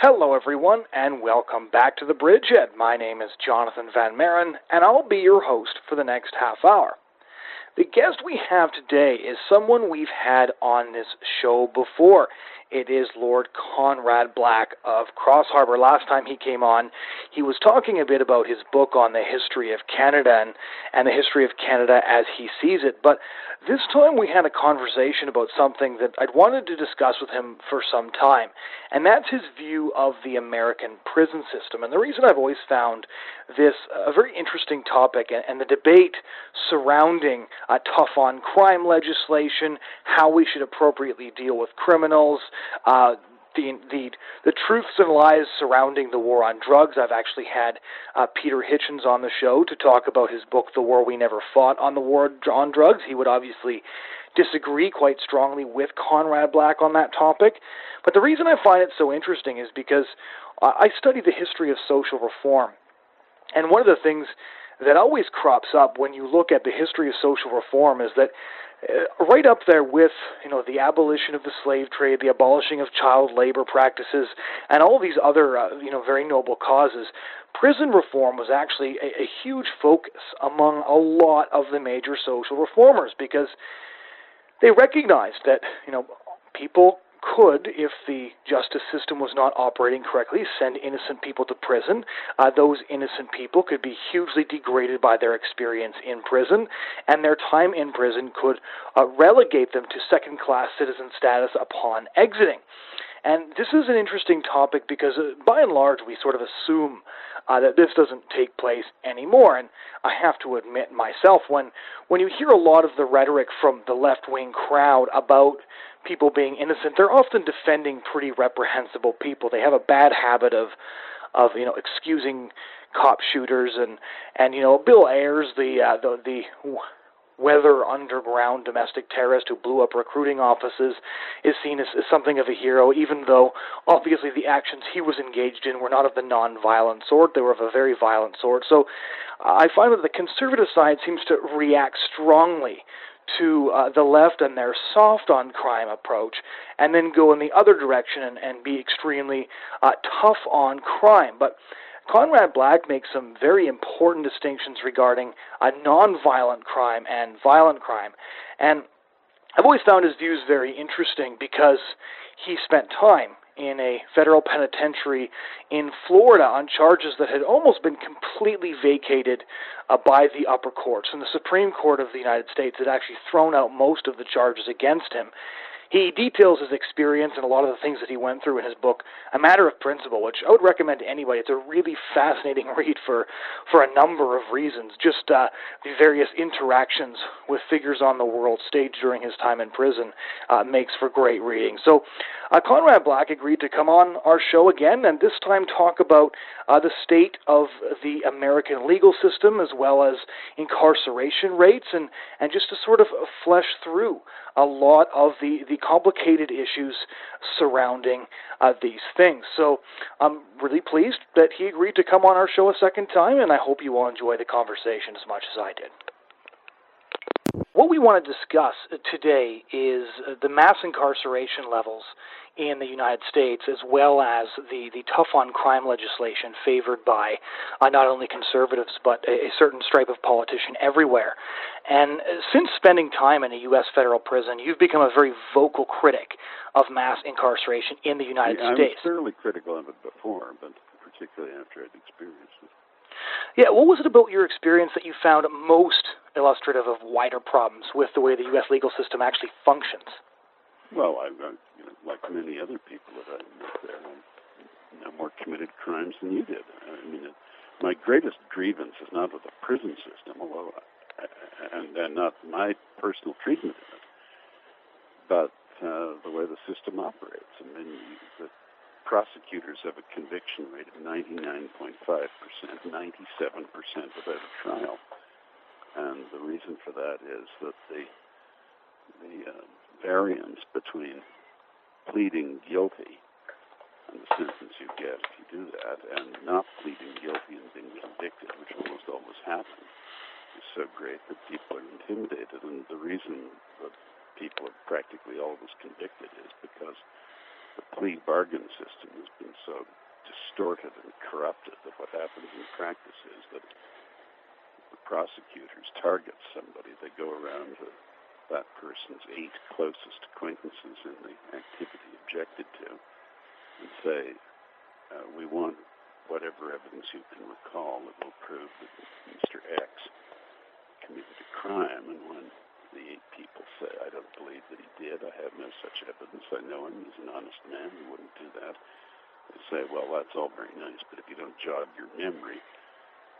Hello, everyone, and welcome back to the Bridgehead. My name is Jonathon Van Maren, and I'll be your host for the next half hour. The guest we have today is someone we've had on this show before. It is Lord Conrad Black of Crossharbour. Last time he came on, he was talking a bit about his book on the history of Canada and, and the history of Canada as he sees it. But this time we had a conversation about something that I'd wanted to discuss with him for some time, and that's his view of the American prison system. And the reason I've always found this a very interesting topic and, and the debate surrounding uh, tough on crime legislation, how we should appropriately deal with criminals, uh, the, the the truths and lies surrounding the war on drugs. I've actually had uh, Peter Hitchens on the show to talk about his book, The War We Never Fought on the War on Drugs. He would obviously disagree quite strongly with Conrad Black on that topic. But the reason I find it so interesting is because uh, I study the history of social reform. And one of the things that always crops up when you look at the history of social reform is that uh, right up there with you know the abolition of the slave trade, the abolishing of child labor practices, and all these other uh, you know very noble causes. Prison reform was actually a, a huge focus among a lot of the major social reformers because they recognized that you know people could, if the justice system was not operating correctly, send innocent people to prison. Uh, those innocent people could be hugely degraded by their experience in prison, and their time in prison could uh, relegate them to second class citizen status upon exiting. And this is an interesting topic because, uh, by and large, we sort of assume uh, that this doesn't take place anymore. And I have to admit myself, when when you hear a lot of the rhetoric from the left wing crowd about people being innocent, they're often defending pretty reprehensible people. They have a bad habit of of you know excusing cop shooters and and you know Bill Ayers, the uh, the the weather underground domestic terrorist who blew up recruiting offices is seen as, as, something of a hero, even though obviously the actions he was engaged in were not of the non-violent sort; they were of a very violent sort. So, I find that the conservative side seems to react strongly to uh, the left and their soft on crime approach, and then go in the other direction and, and be extremely uh, tough on crime. But Conrad Black makes some very important distinctions regarding a nonviolent crime and violent crime. And I've always found his views very interesting because he spent time in a federal penitentiary in Florida on charges that had almost been completely vacated uh, by the upper courts. And the Supreme Court of the United States had actually thrown out most of the charges against him. He details his experience and a lot of the things that he went through in his book, A Matter of Principle, which I would recommend to anybody. It's a really fascinating read for, for a number of reasons. Just uh, the various interactions with figures on the world stage during his time in prison uh, makes for great reading. So, uh, Conrad Black agreed to come on our show again and this time talk about uh, the state of the American legal system as well as incarceration rates and, and just to sort of flesh through a lot of the, the complicated issues surrounding uh, these things. So I'm really pleased that he agreed to come on our show a second time, and I hope you all enjoy the conversation as much as I did. What we want to discuss uh, today is uh, the mass incarceration levels in the United States, as well as the, the tough on crime legislation favored by uh, not only conservatives, but a, a, certain stripe of politician everywhere. And uh, since spending time in a U.S. federal prison, you've become a very vocal critic of mass incarceration in the United yeah, States. I was certainly critical of it before, but particularly after I'd experienced it. Yeah, what was it about your experience that you found most illustrative of wider problems with the way the U.S. legal system actually functions? Well, I, I you know, like many other people that I met there, I you more committed crimes than you did. I mean, it, my greatest grievance is not with the prison system, although, I, and, and not my personal treatment of it, but uh, the way the system operates. I mean, the prosecutors have a conviction rate of 99.5 percent, 97 percent without a trial, and the reason for that is that the the uh, variance between pleading guilty and the sentence you get if you do that, and not pleading guilty and being convicted, which almost always happens, is so great that people are intimidated. And the reason that people are practically always convicted is because the plea bargain system has been so distorted and corrupted that what happens in practice is that the prosecutors target somebody. They go around to that person's eight closest acquaintances in the activity objected to and say, uh, we want whatever evidence you can recall that will prove that Mr. X committed a crime. And when the eight people say, I don't believe that he did, I have no such evidence, I know him, he's an honest man, he wouldn't do that, they say, well, that's all very nice, but if you don't jog your memory,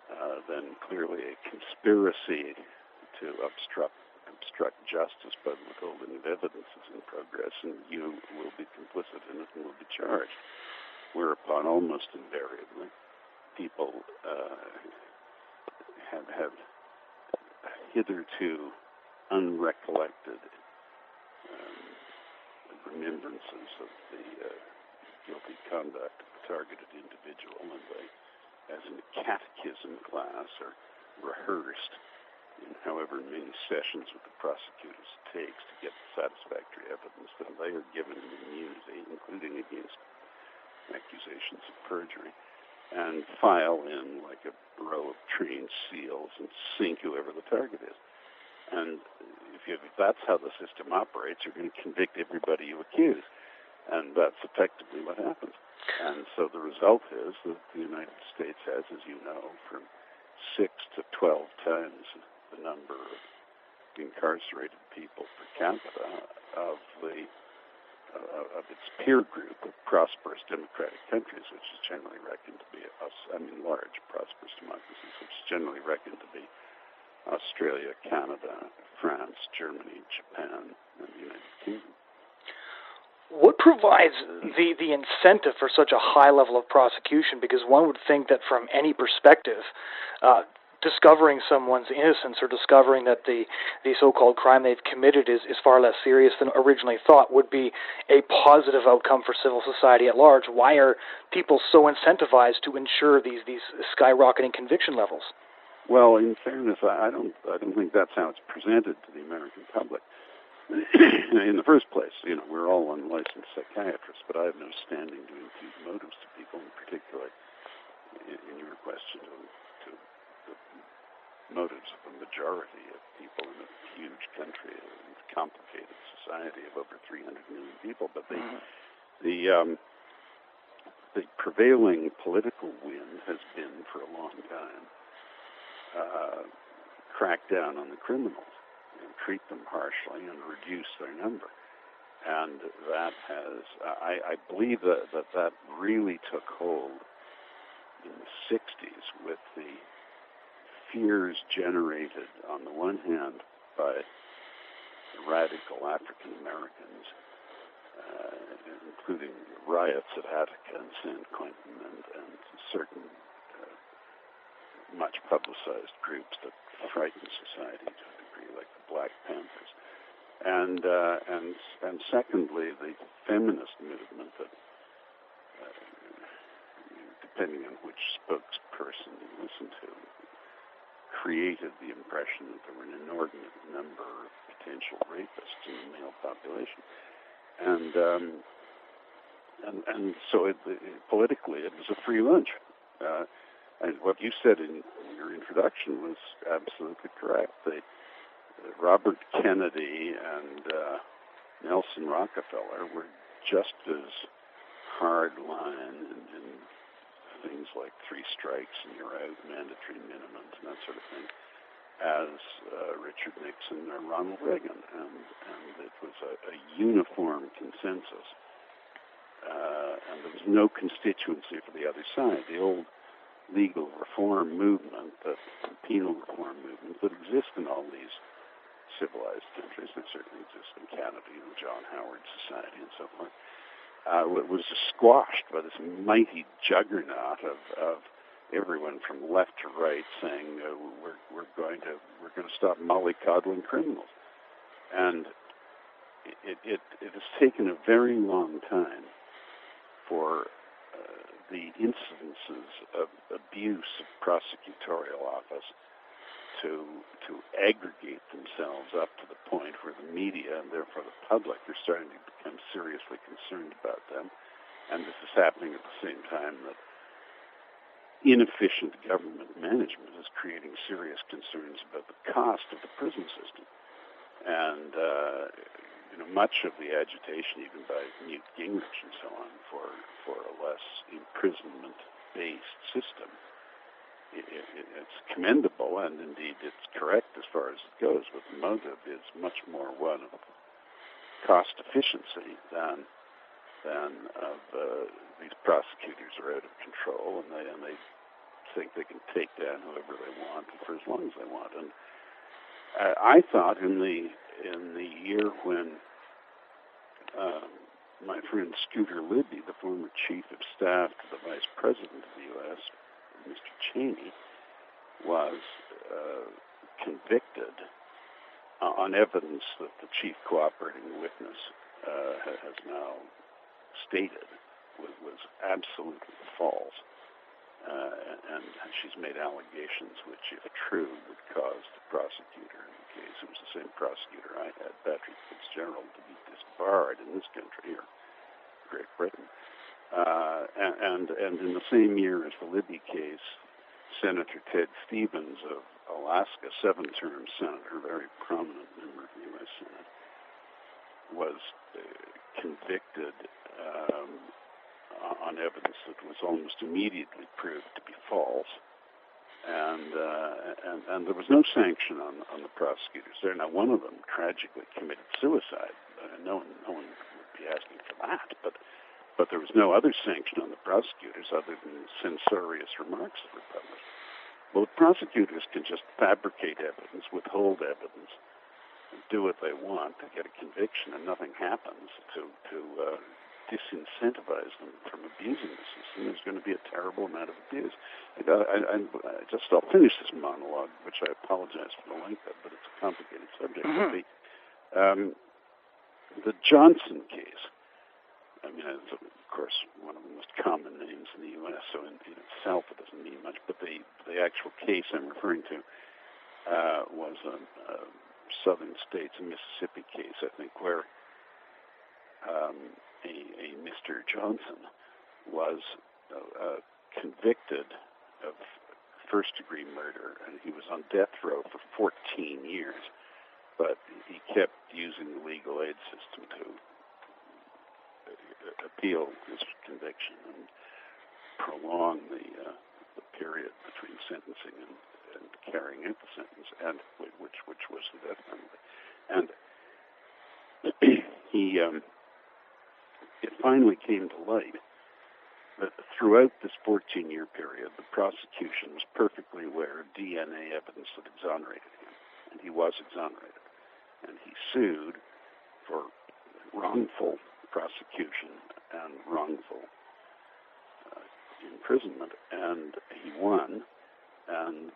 uh, then clearly a conspiracy to obstruct obstruct justice by the withholding of evidence is in progress, and you will be complicit in it and will be charged. Whereupon, almost invariably, people uh, have have hitherto unrecollected um, remembrances of the uh, guilty conduct of the targeted individual, and they, as in a catechism class, are rehearsed in however many sessions with the prosecutors it takes to get satisfactory evidence, then they are given immunity, including against accusations of perjury, and file in like a row of trained seals and sink whoever the target is. And if, you, if that's how the system operates, you're going to convict everybody you accuse. And that's effectively what happens. And so the result is that the United States has, as you know, from six to 12 times the number of incarcerated people per capita of the uh, of its peer group of prosperous democratic countries, which is generally reckoned to be I mean, large prosperous democracies, which is generally reckoned to be Australia, Canada, France, Germany, Japan, and the United Kingdom. What provides the, the incentive for such a high level of prosecution? Because one would think that from any perspective, uh, discovering someone's innocence or discovering that the, the so-called crime they've committed is, is far less serious than originally thought would be a positive outcome for civil society at large. Why are people so incentivized to ensure these, these skyrocketing conviction levels? Well, in fairness, I don't I don't think that's how it's presented to the American public. in the first place, you know, we're all unlicensed psychiatrists, but I have no standing to impute motives to people, in particular, in, in your question to, to the motives of a majority of people in a huge country, a complicated society of over 300 million people. But the mm-hmm. the um, the prevailing political wind has been for a long time uh, crack down on the criminals and treat them harshly and reduce their number. And that has, I, I believe that, that that really took hold in the 60s with the fears generated, on the one hand, by radical African Americans, uh, including riots at Attica and San Quentin and, and certain much publicized groups that frighten society to a degree, like the Black Panthers. And uh, and and secondly, the feminist movement that, uh, depending on which spokesperson you listen to, created the impression that there were an inordinate number of potential rapists in the male population, and um, and and so it, it, politically it was a free lunch. Uh, and what you said in your introduction was absolutely correct. They, uh, Robert Kennedy and uh, Nelson Rockefeller were just as hard line in, in things like three strikes and you're out, mandatory minimums, and that sort of thing, as uh, Richard Nixon or Ronald Reagan. And, and it was a, a uniform consensus. Uh, and there was no constituency for the other side. The old legal reform movement, the penal reform movement that exists in all these civilized countries, that certainly exists in Canada, you know, John Howard Society and so forth, uh, was squashed by this mighty juggernaut of, of everyone from left to right saying uh, we're, we're going to we're going to stop mollycoddling criminals, and it, it, it has taken a very long time for the incidences of abuse of prosecutorial office to to aggregate themselves up to the point where the media and therefore the public are starting to become seriously concerned about them. And this is happening at the same time that inefficient government management is creating serious concerns about the cost of the prison system. And uh, you know, much of the agitation, even by Newt Gingrich and so on, for for a less imprisonment-based system, it, it, it's commendable and indeed it's correct as far as it goes. But the motive is much more one of cost efficiency than than of uh, these prosecutors are out of control and they and they think they can take down whoever they want for as long as they want. And I thought in the in the year when um, my friend Scooter Libby, the former chief of staff to the vice president of the U.S., Mr. Cheney, was uh, convicted uh, on evidence that the chief cooperating witness uh, has now stated was, was absolutely false. Uh, and she's made allegations which, if true, would cause the prosecutor in the case, it was the same prosecutor I had, Patrick Fitzgerald, to be disbarred in this country here, Great Britain. Uh, and, and in the same year as the Libby case, Senator Ted Stevens of Alaska, seven-term senator, very prominent member of the U.S. Senate, was uh, convicted um, on evidence that was almost immediately proved to be false. And, uh, and and there was no sanction on on the prosecutors there. Now, one of them tragically committed suicide. Uh, no one no one would be asking for that, but but there was no other sanction on the prosecutors other than censorious remarks that were published. Well, the prosecutors can just fabricate evidence, withhold evidence, and do what they want to get a conviction, and nothing happens to to uh, disincentivize them from abusing the system, there's going to be a terrible amount of abuse. I, I, I just I'll finish this monologue, which I apologize for the length of, but it's a complicated subject. Mm-hmm. The, um, the Johnson case. I mean, it's of course one of the most common names in the U.S., so in, in itself it doesn't mean much. But the the actual case I'm referring to uh, was a, a southern states, a Mississippi case, I think, where um, a, a Mr. Johnson was uh, uh, convicted of first degree murder, and he was on death row for 14 years. But he kept using the legal aid system to uh, appeal his conviction and prolong the, uh, the period between sentencing and, and carrying out the sentence, and which which was the death penalty. And he um, it finally came to light that throughout this 14 year period, the prosecution was perfectly aware of DNA evidence that exonerated him, and he was exonerated. And he sued for wrongful prosecution and wrongful uh, imprisonment, and he won, and,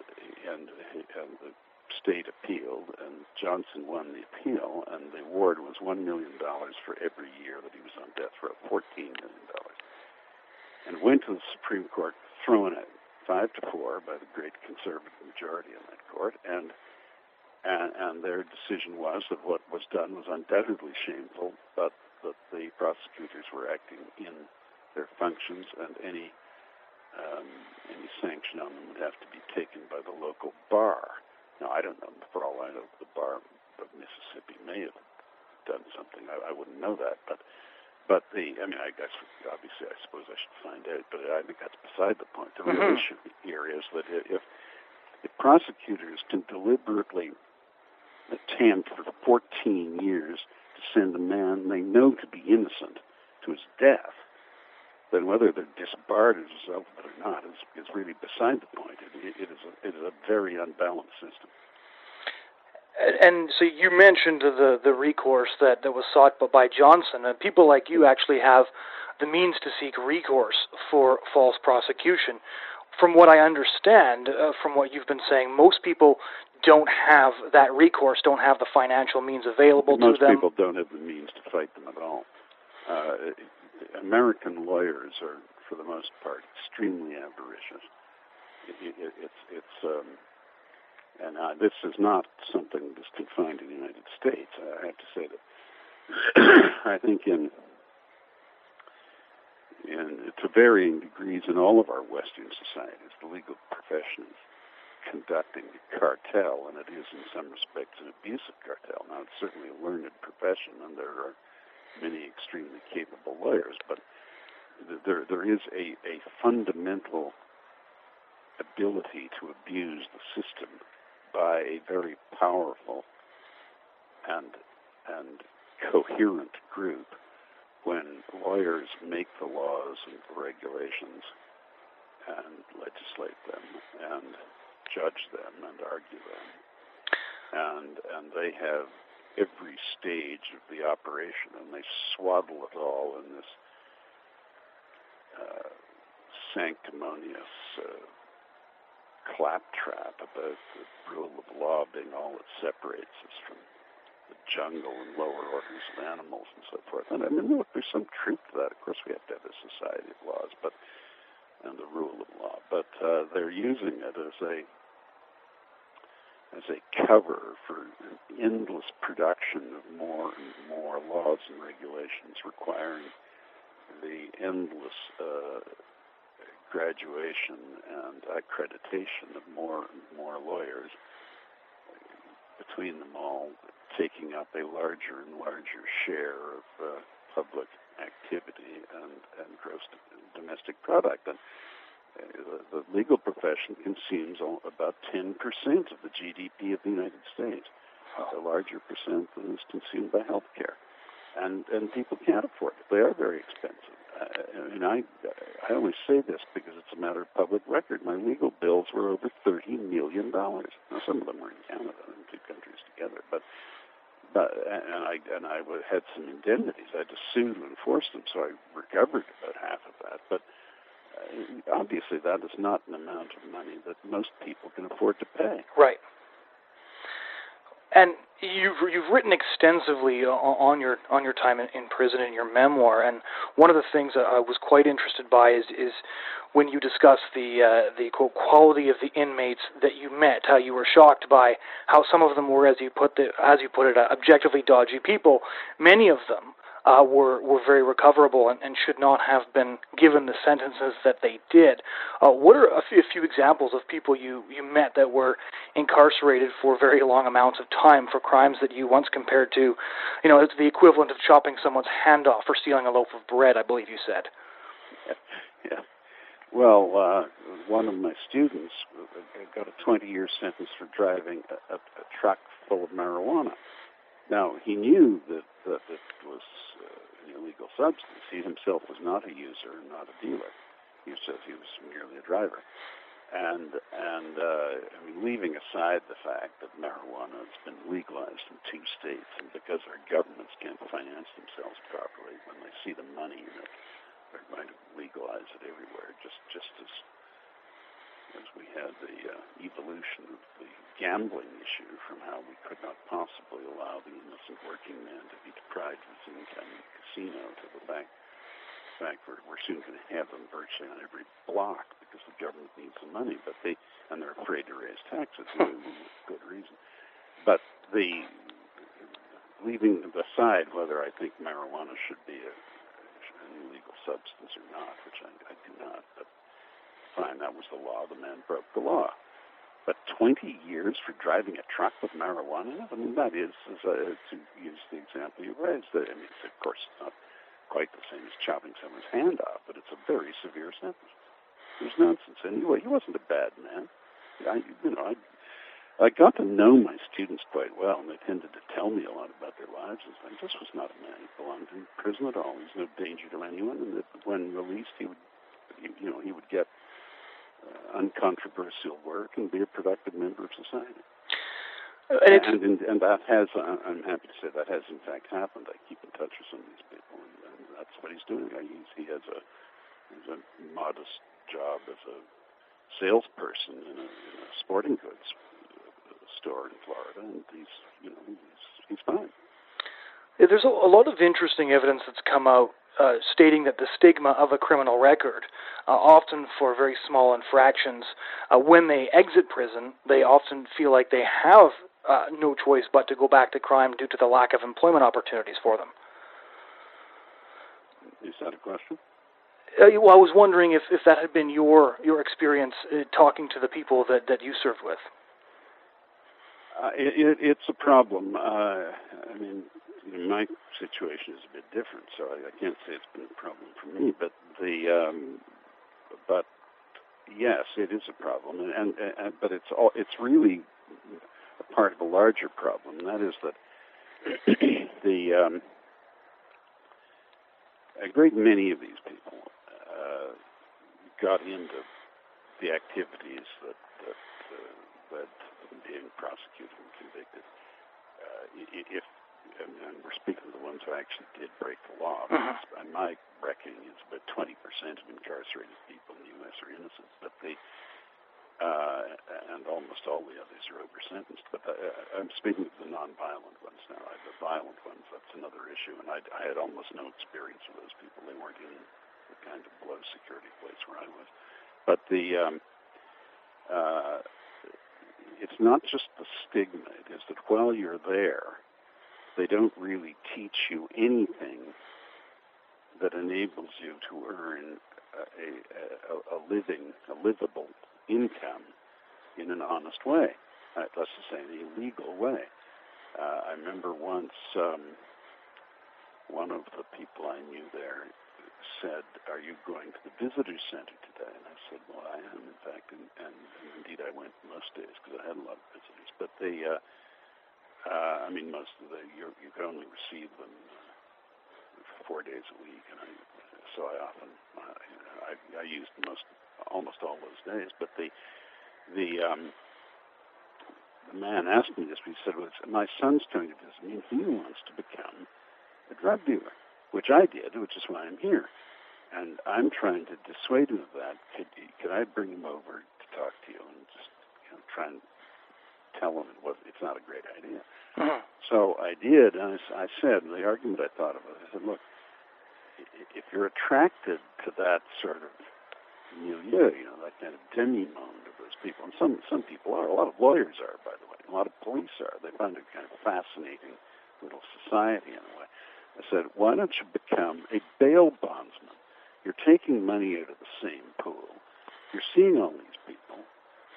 and, and the state appealed, and Johnson won the appeal, and the award was $1 million for every year that he was on death row, $14 million. And went to the Supreme Court, thrown out five to four by the great conservative majority in that court, and, and, and their decision was that what was done was undoubtedly shameful, but that the prosecutors were acting in their functions, and any um, any sanction on them would have to be taken by the local bar. Now, I don't know. For all I know, the bar of Mississippi may have done something. I, I wouldn't know that, but but the I mean, I guess obviously, I suppose I should find out. But I think that's beside the point. The real Mhm. issue here is that if if prosecutors can deliberately attempt for 14 years to send a man they know to be innocent to his death, then whether they're disbarred as a result of it or not is, is really beside the point. It, it, is a, it is a very unbalanced system. And so you mentioned the the recourse that, that was sought by Johnson, and people like you actually have the means to seek recourse for false prosecution. From what I understand, uh, from what you've been saying, most people don't have that recourse, don't have the financial means available Most to them. people don't have the means to fight them at all. Uh, American lawyers are, for the most part, extremely avaricious. It, it, it's it's um, And uh, this is not something that's confined to the United States. I have to say that I think in in to varying degrees in all of our Western societies, the legal profession is conducting a cartel, and it is in some respects an abusive cartel. Now, it's certainly a learned profession, and there are many extremely capable lawyers, but there there is a, a fundamental ability to abuse the system by a very powerful and and coherent group when lawyers make the laws and the regulations and legislate them and judge them and argue them. And and they have every stage of the operation and they swaddle it all in this uh, sanctimonious uh, claptrap about the rule of law being all that separates us from the jungle and lower orders of animals and so forth. And I mean, look, there's some truth to that. Of course, we have to have a society of laws, but and the rule of law. But uh, they're using it as a as a cover for endless production of more and more laws and regulations requiring the endless uh, graduation and accreditation of more and more lawyers, between them all taking up a larger and larger share of uh, public activity and, and gross domestic product. And the, the legal profession consumes about 10% of the GDP of the United States, a larger percent than is consumed by healthcare. And, and people can't afford it. They are very expensive. Uh, and I, I only say this because it's a matter of public record. My legal bills were over thirty million dollars. Now, some of them were in Canada and two countries together, but but and I and I had some indemnities. I had to sue to enforce them, so I recovered about half of that. But uh, obviously, that is not an amount of money that most people can afford to pay. Right. And you've you've written extensively on your on your time in, prison in your memoir, and one of the things I was quite interested by is is when you discuss the uh, the quote quality of the inmates that you met, how you were shocked by how some of them were, as you put the as you put it, uh, objectively dodgy people. Many of them uh, were were very recoverable and, and should not have been given the sentences that they did. Uh, what are a few, a few examples of people you you met that were incarcerated for very long amounts of time for crimes that you once compared to, you know, it's the equivalent of chopping someone's hand off for stealing a loaf of bread? I believe you said. Yeah. Well, uh, one of my students got a 20-year sentence for driving a, a, a truck full of marijuana. Now he knew that that it was uh, an illegal substance. He himself was not a user, not a dealer. He said he was merely a driver. And and uh, I mean, leaving aside the fact that marijuana has been legalized in two states, and because our governments can't finance themselves properly when they see the money in it, they're going to legalize it everywhere. Just just as as we had the uh, evolution of the gambling issue from how we could not possibly allow the innocent working man to be deprived of his income in a casino to the fact, fact we're, we're soon going to have them virtually on every block because the government needs the money, but they and they're afraid to raise taxes for good reason. But the leaving aside whether I think marijuana should be a, an illegal substance or not, which I, I do not, but fine, that was the law. The man broke the law. But 20 years for driving a truck with marijuana? I mean, that is, as a, to use the example you raised, I mean, it's of course it's not quite the same as chopping someone's hand off, but it's a very severe sentence. It was nonsense. Anyway, he wasn't a bad man. I, you know, I, I got to know my students quite well, and they tended to tell me a lot about their lives. And like, this was not a man who belonged in prison at all. He was no danger to anyone, and that when released, he would, you know, he would get uh, uncontroversial work and be a productive member of society. And, and, and, and, that has, I'm happy to say, that has in fact happened. I keep in touch with some of these people, and, and that's what he's doing. He's, he has a, he's a modest job as a salesperson in a, in a sporting goods store in Florida, and he's, you know, he's, he's fine. Yeah, there's a, a lot of interesting evidence that's come out uh, stating that the stigma of a criminal record, uh, often for very small infractions, uh, when they exit prison, they often feel like they have uh, no choice but to go back to crime due to the lack of employment opportunities for them. Is that a question? Uh, well, I was wondering if, if that had been your your experience uh, talking to the people that, that you served with. Uh, it, it's a problem. Uh, I mean, my situation is a bit different, so I, I can't say it's been a problem for me. But the um, but yes, it is a problem, and, and, and but it's all it's really a part of a larger problem, and that is that the um, a great many of these people uh, got into the activities that that uh, led to them being prosecuted and convicted. Uh, if and, and, we're speaking of the ones who actually did break the law, uh-huh. and my reckoning is about 20% of incarcerated people in the U.S. are innocent, but the uh, and almost all the others are over sentenced. But uh, I'm speaking of the non-violent ones now. The violent ones, that's another issue, and I, I had almost no experience with those people. They weren't in the kind of low security place where I was. But the um, uh, it's not just the stigma. It is that while you're there, they don't really teach you anything that enables you to earn a, a, a living, a livable income in an honest way. Uh, let's just say in a legal way. Uh, I remember once um, one of the people I knew there said, "Are you going to the visitor center today?" And I said, "Well, I am, in fact, and, and, and indeed I went most days because I had a lot of visitors. But they, uh, uh, I mean, most of the you you can only receive them uh, four days a week, and I, so I often I, I used most almost all those days. But the the um, the man asked me this. He said, well, "My son's coming to visit me, and he wants to become a drug dealer, which I did, which is why I'm here." And I'm trying to dissuade him of that. Could, could I bring him over to talk to you and just you know, try and tell him it was, it's not a great idea? Mm-hmm. So I did, and I, I said, the argument I thought of was, I said, look, if you're attracted to that sort of milieu, you know, that kind of demi-monde of those people. And some some people are. A lot of lawyers are, by the way. A lot of police are. They find it kind of fascinating little society in a way. I said, why don't you become a bail bondsman? You're taking money out of the same pool. You're seeing all these people.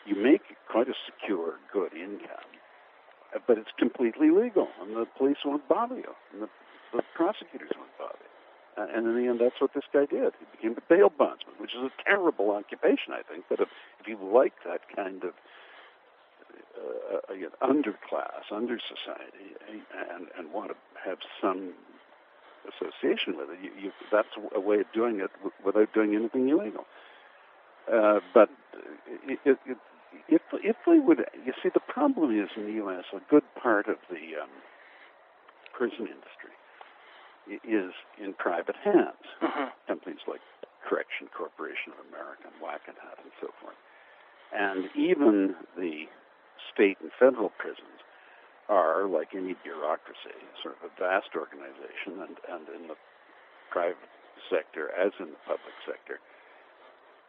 You make quite a secure, good income, but it's completely legal, and the police won't bother you, and the, the prosecutors won't bother you. Uh, and in the end, that's what this guy did. He became a bail bondsman, which is a terrible occupation, I think. But if, if you like that kind of uh, uh, underclass, under society, and, and want to have some association with it, you, you, that's a way of doing it without doing anything illegal. Uh, but it, it, if if they would, you see, the problem is in the U.S. a good part of the um, prison industry is in private hands. Mm-hmm. Companies like Correction Corporation of America and Wackenhut and so forth. And even the state and federal prisons are, like any bureaucracy, sort of a vast organization, and, and in the private sector, as in the public sector,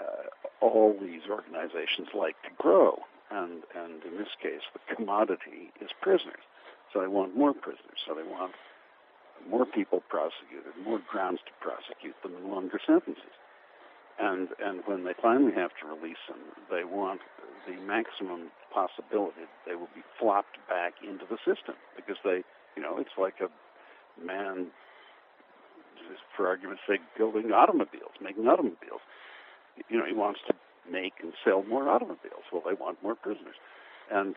uh, all these organizations like to grow. And, and in this case, the commodity is prisoners. So they want more prisoners. So they want more people prosecuted, more grounds to prosecute them, and longer sentences. And and when they finally have to release them, they want the maximum possibility that they will be flopped back into the system because they, you know, it's like a man, for argument's sake, building automobiles, making automobiles. You know, he wants to make and sell more automobiles. Well, they want more prisoners, and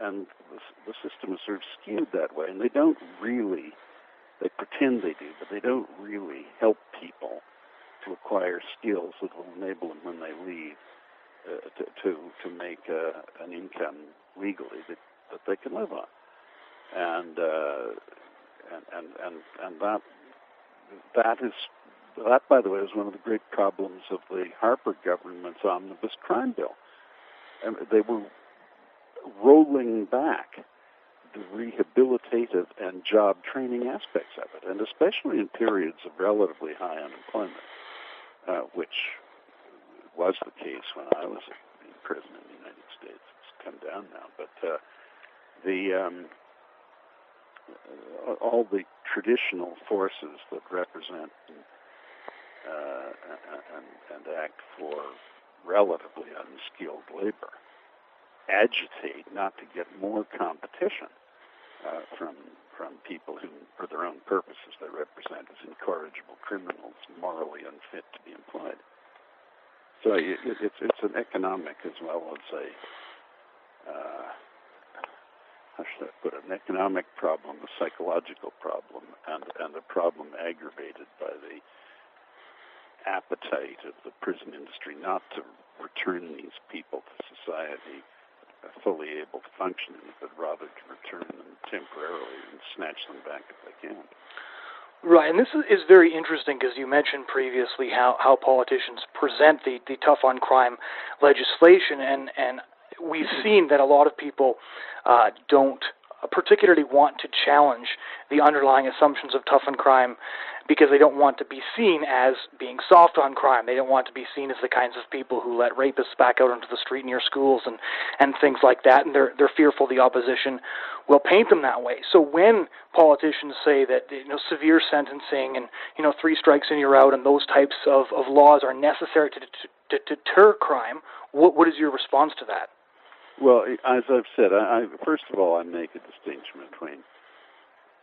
and the, the system is sort of skewed that way, and they don't really they pretend they do, but they don't really help people to acquire skills that will enable them when they leave uh, to, to to make uh, an income legally that, that they can live on, and uh, and and and and that that is that by the way is one of the great problems of the Harper government's omnibus crime bill. And they were rolling back the rehabilitative and job training aspects of it, and especially in periods of relatively high unemployment, uh, which was the case when I was in prison in the United States. It's come down now, but uh, the um, all the traditional forces that represent uh, and, and act for relatively unskilled labor agitate not to get more competition uh, from from people who, for their own purposes, they represent as incorrigible criminals, morally unfit to be employed. So it, it's it's an economic as well as a uh, how should I put it, an economic problem, a psychological problem, and and a problem aggravated by the appetite of the prison industry not to return these people to society fully able to function, but rather to return them temporarily and snatch them back if they can. Right, and this is very interesting because you mentioned previously how, how politicians present the, the tough on crime legislation, and, and we've seen that a lot of people uh, don't particularly want to challenge the underlying assumptions of tough on crime because they don't want to be seen as being soft on crime. They don't want to be seen as the kinds of people who let rapists back out onto the street near schools and, and things like that. And they're they're fearful the opposition will paint them that way. So when politicians say that you know severe sentencing and you know three strikes and you're out and those types of, of laws are necessary to, to, to deter crime, what what is your response to that? Well, as I've said, I, I first of all I make a distinction between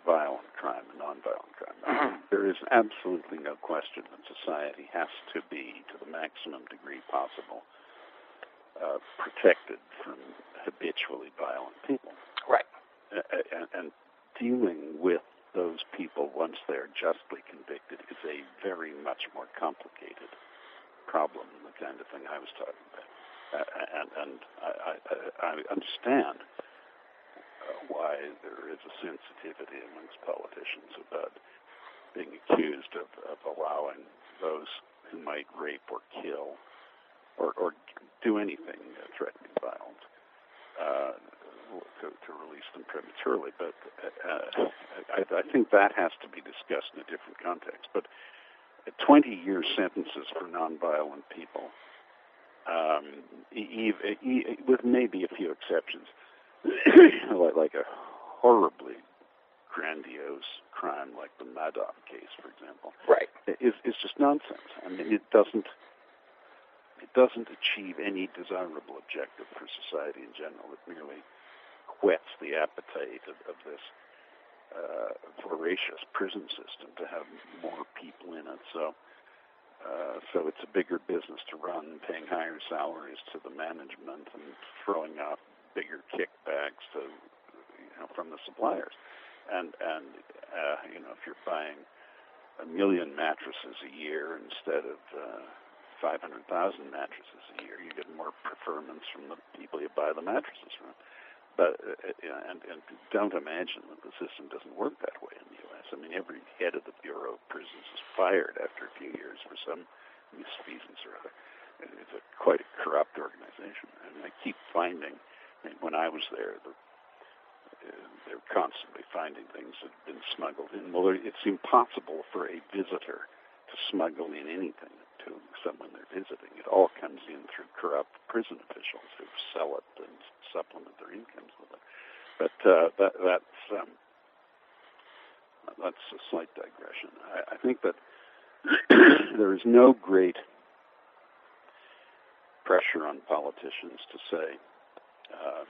violent crime and nonviolent crime. There is absolutely no question that society has to be, to the maximum degree possible, uh, protected from habitually violent people. Right. and, and dealing with those people once they're justly convicted is a very much more complicated problem than the kind of thing I was talking about. Uh, and and I, I, I understand there is a sensitivity amongst politicians about being accused of, of allowing those who might rape or kill or, or do anything uh, threatening violence uh, to, to release them prematurely. But uh, I, I think that has to be discussed in a different context. But 20 year sentences for nonviolent people, um, with maybe a few exceptions, like a horribly grandiose crime like the Madoff case, for example, right, is is just nonsense. I mean, it doesn't it doesn't achieve any desirable objective for society in general. It merely whets the appetite of, of this uh, voracious prison system to have more people in it. So. Uh, so it's a bigger business to run, paying higher salaries to the management and throwing out bigger kickbacks to, know, from the suppliers. And and uh, you know, if you're buying a million mattresses a year instead of uh, 500,000 mattresses a year, you get more preferments from the people you buy the mattresses from. But uh, uh and and don't imagine that the system doesn't work that way in the U.S. I mean, every head of the Bureau of Prisons is fired after a few years for some misfeasance or other. It's a quite a corrupt organization, and I keep finding when I was there, the, they were constantly finding things that had been smuggled in. Well, it's impossible for a visitor to smuggle in anything to someone they're visiting. It all comes in through corrupt prison officials who sell it and supplement their incomes with it. But uh, that, that's um, that's a slight digression. I, I think that there is no great pressure on politicians to say uh,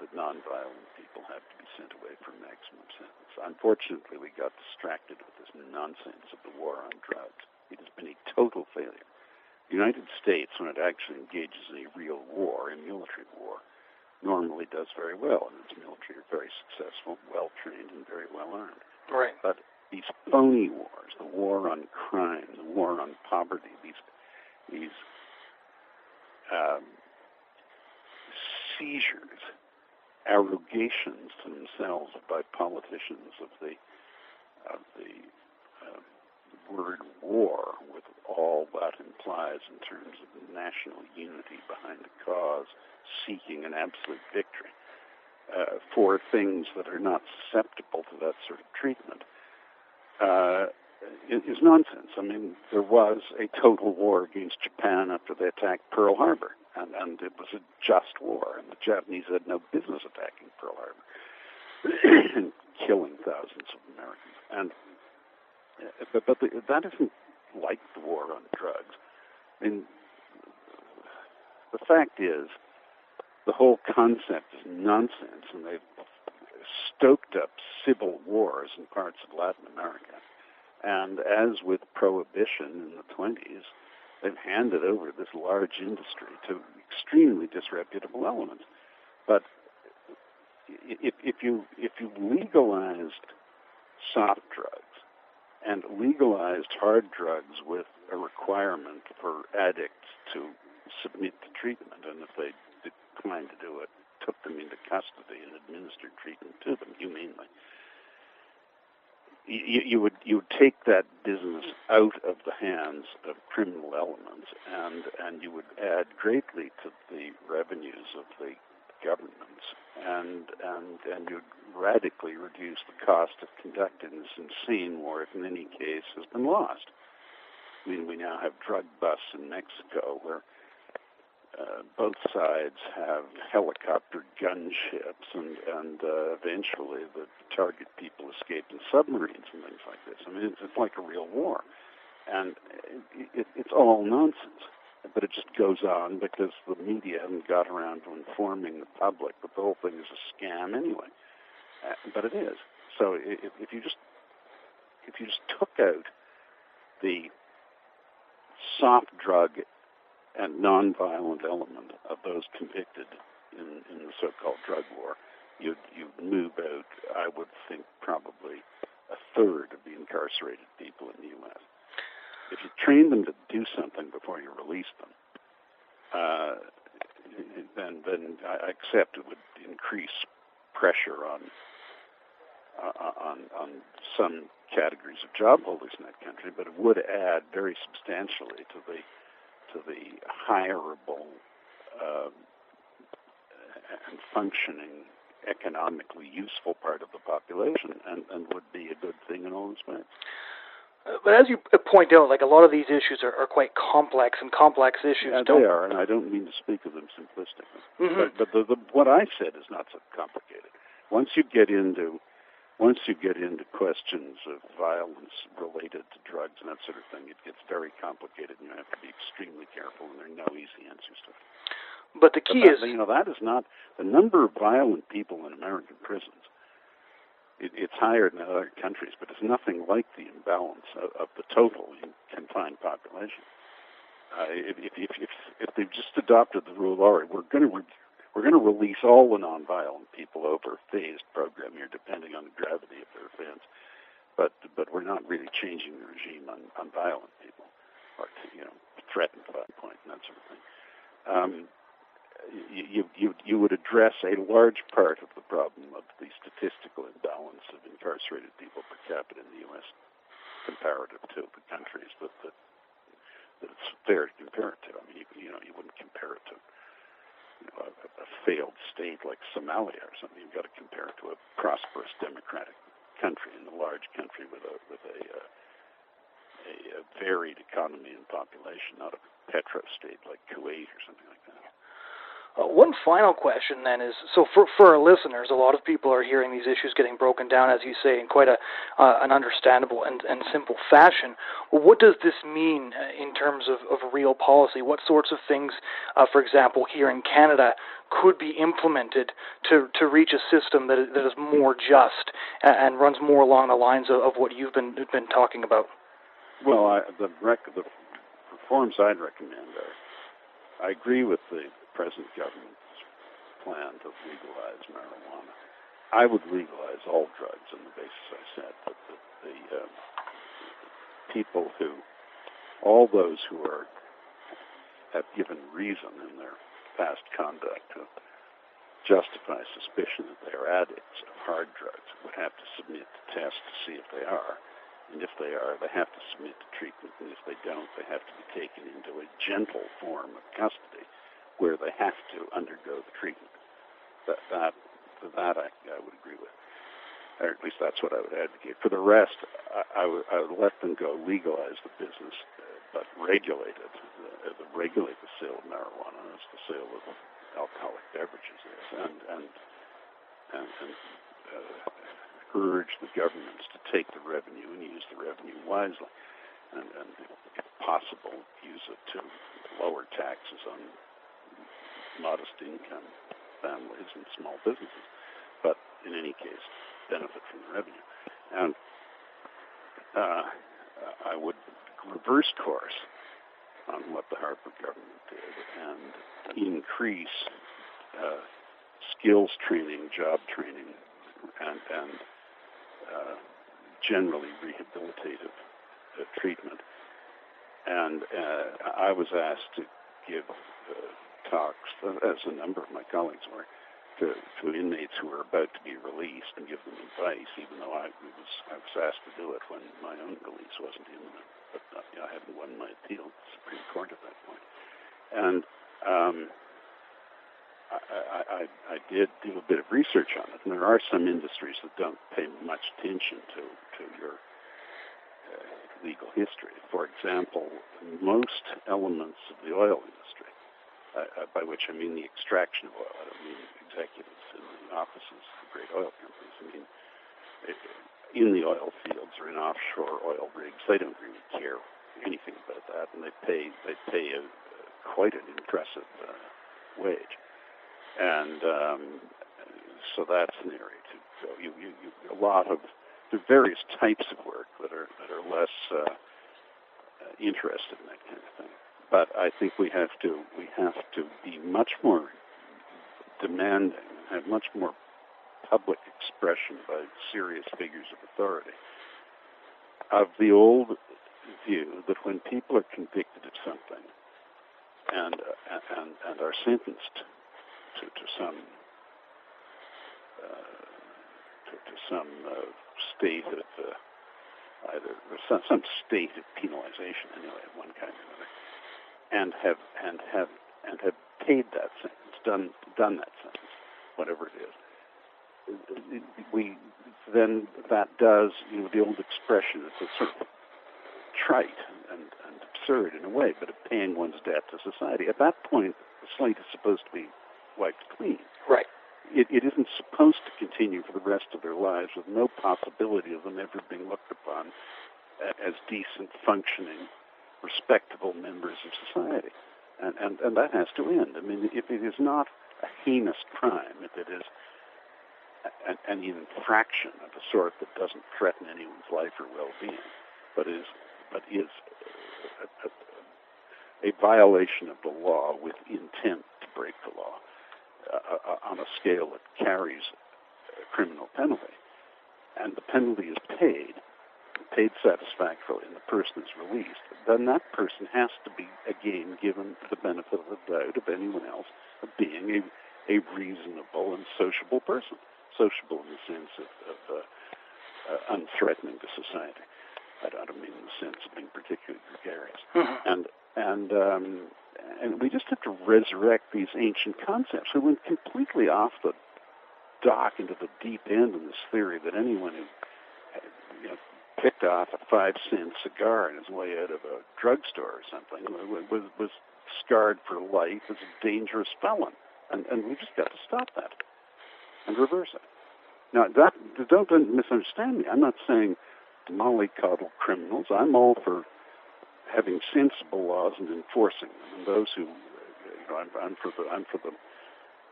that nonviolent people have to be sent away for maximum sentence. Unfortunately, we got distracted with this nonsense of the war on drugs. It has been a total failure. The United States, when it actually engages in a real war, a military war, normally does very well, and its military are very successful, well trained, and very well armed. Right. But these phony wars, the war on crime, the war on poverty, these these um, seizures, arrogations themselves by politicians of the of the uh, word war, with all that implies in terms of national unity behind a cause, seeking an absolute victory. uh, for things that are not susceptible to that sort of treatment uh, is nonsense. I mean, there was a total war against Japan after they attacked Pearl Harbor, and, and it was a just war, and the Japanese had no business attacking Pearl Harbor and killing thousands of Americans. And uh, but, but the, that isn't like the war on drugs. I mean, the fact is, the whole concept is nonsense, and they've stoked up civil wars in parts of Latin America. And as with prohibition in the 20s, they've handed over this large industry to extremely disreputable elements. But if, if you if you legalized soft drugs and legalized hard drugs with a requirement for addicts to submit to treatment, and if they declined to do it, took them into custody and administered treatment to them humanely. You, you would you would take that business out of the hands of criminal elements, and and you would add greatly to the revenues of the governments, and and and you'd radically reduce the cost of conducting this insane war if in any case has been lost. I mean, we now have drug busts in Mexico where uh, both sides have helicopter gunships, and and uh, eventually the target people escape in submarines and things like this. I mean, it's, it's like a real war, and it, it, it's all nonsense. But it just goes on because the media haven't got around to informing the public that the whole thing is a scam anyway. Uh, but it is. So if, if you just if you just took out the soft drug and nonviolent element of those convicted in, in the so-called drug war, you'd, you'd move out, I would think, probably a third of the incarcerated people in the U.S. If you train them to do something before you release them, uh, then then I accept it would increase pressure on uh, on on some categories of job holders in that country, but it would add very substantially to the to the hireable uh, and functioning, economically useful part of the population, and, and would be a good thing in all respects. Uh, but as you point out, like a lot of these issues are, are quite complex, and complex issues yeah, don't. they are, and I don't mean to speak of them simplistically. Mm-hmm. But, but the, the, what I said is not so complicated. Once you get into once you get into questions of violence related to drugs and that sort of thing, it gets very complicated, and you have to be extremely careful, and there are no easy answers to it. But the key but is—you know, that is not the number of violent people in American prisons. It, it's higher than other countries, but it's nothing like the imbalance of, of the total confined population. Uh, if, if, if, if they've just adopted the rule, of all right, we're going to we're going to release all the nonviolent people over a phased program here, depending on the gravity of their offense. But but we're not really changing the regime on, on violent people, or you know, threatened point and that sort of thing. Um, you, you you would address a large part of the problem of the statistical imbalance of incarcerated people per capita in the U.S. comparative to the countries that that, that it's fair to compare it to. I mean, you, you know, you wouldn't compare it to a, a failed state like Somalia or something. You've got to compare it to a prosperous democratic country and a large country with a with a, uh, a, a varied economy and population, not a petro state like Kuwait or something like that. Uh, one final question then is so for for our listeners, a lot of people are hearing these issues getting broken down, as you say, in quite a uh, an understandable and, and simple fashion. Well, what does this mean uh, in terms of, of real policy? What sorts of things, uh, for example, here in Canada, could be implemented to to reach a system that is, that is more just and, and runs more along the lines of, of what you've been been talking about? Well, I, the rec- the reforms I'd recommend are, I agree with the present government's plan to legalize marijuana. I would legalize all drugs on the basis I said that the, the uh, people who, all those who are have given reason in their past conduct to justify suspicion that they are addicts of hard drugs would have to submit to tests to see if they are. And if they are, they have to submit to treatment. And if they don't, they have to be taken into a gentle form of custody where they have to undergo the treatment. That, that that I, I would agree with. Or at least that's what I would advocate. For the rest, I, I, would, I would let them go legalize the business, uh, but regulate it. Uh, regulate the sale of marijuana as the sale of alcoholic beverages is, and and and, and uh, urge the governments to take the revenue and use the revenue wisely, and, and if possible, use it to lower taxes on modest income families and small businesses. But in any case, benefit from the revenue. And uh, I would reverse course on what the Harper government did and increase uh, skills training, job training, and, and uh, generally rehabilitative uh, treatment. And uh, I was asked to give uh, talks, as a number of my colleagues were, to, to inmates who were about to be released and give them advice, even though I was I was asked to do it when my own release wasn't imminent. But uh, I hadn't won my appeal to the Supreme Court at that point. and um, I, I, I, I did do a bit of research on it. And there are some industries that don't pay much attention to to your uh, legal history. For example, most elements of the oil industry uh, by which I mean the extraction of oil. I don't mean executives in the offices of great oil companies. I mean in the oil fields or in offshore oil rigs. They don't really care anything about that, and they pay they pay a, quite an impressive uh, wage. And um, so that's an area to go. You, you, you, a lot of there are various types of work that are that are less uh, uh, interested in that kind of thing but I think we have to we have to be much more demanding, have much more public expression by serious figures of authority. Of the old view that when people are convicted of something and uh, and and are sentenced to to some uh, to, some uh, state of uh, either some, some state of penalization anyway of one kind or another and have and have and have paid that sentence, done done that sentence, whatever it is. We then that does you know the old expression. It's a sort of trite and, and absurd in a way, but of paying one's debt to society. At that point, the slate is supposed to be wiped clean. Right. It, it isn't supposed to continue for the rest of their lives with no possibility of them ever being looked upon as decent, functioning respectable members of society. And, and, and that has to end. I mean, if it is not a heinous crime, if it is an, an infraction of a sort that doesn't threaten anyone's life or well-being, but is, but is a, a, a violation of the law with intent to break the law uh, uh on a scale that carries a criminal penalty, and the penalty is paid, paid satisfactorily, and the person is released, then that person has to be again given the benefit of the doubt of anyone else of being a, a reasonable and sociable person. Sociable in the sense of, of uh, uh, unthreatening to society. I don't mean in the sense of being particularly gregarious. Mm-hmm. And and um, and we just have to resurrect these ancient concepts. We went completely off the dock into the deep end in this theory that anyone who picked off a five cent cigar on his way out of a drugstore or something was was scarred for life as a dangerous felon, and and we just got to stop that and reverse it. Now that don't, misunderstand me. I'm not saying mollycoddle criminals. I'm all for having sensible laws and enforcing them, and those who you know I'm, I'm for the I'm for the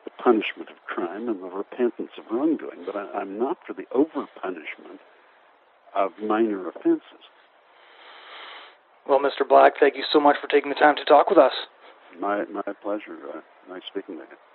the punishment of crime and the repentance of wrongdoing, but I, I'm not for the over punishment of minor offenses. Well, Mr. Black, thank you so much for taking the time to talk with us. My, my pleasure. Uh, nice speaking to you.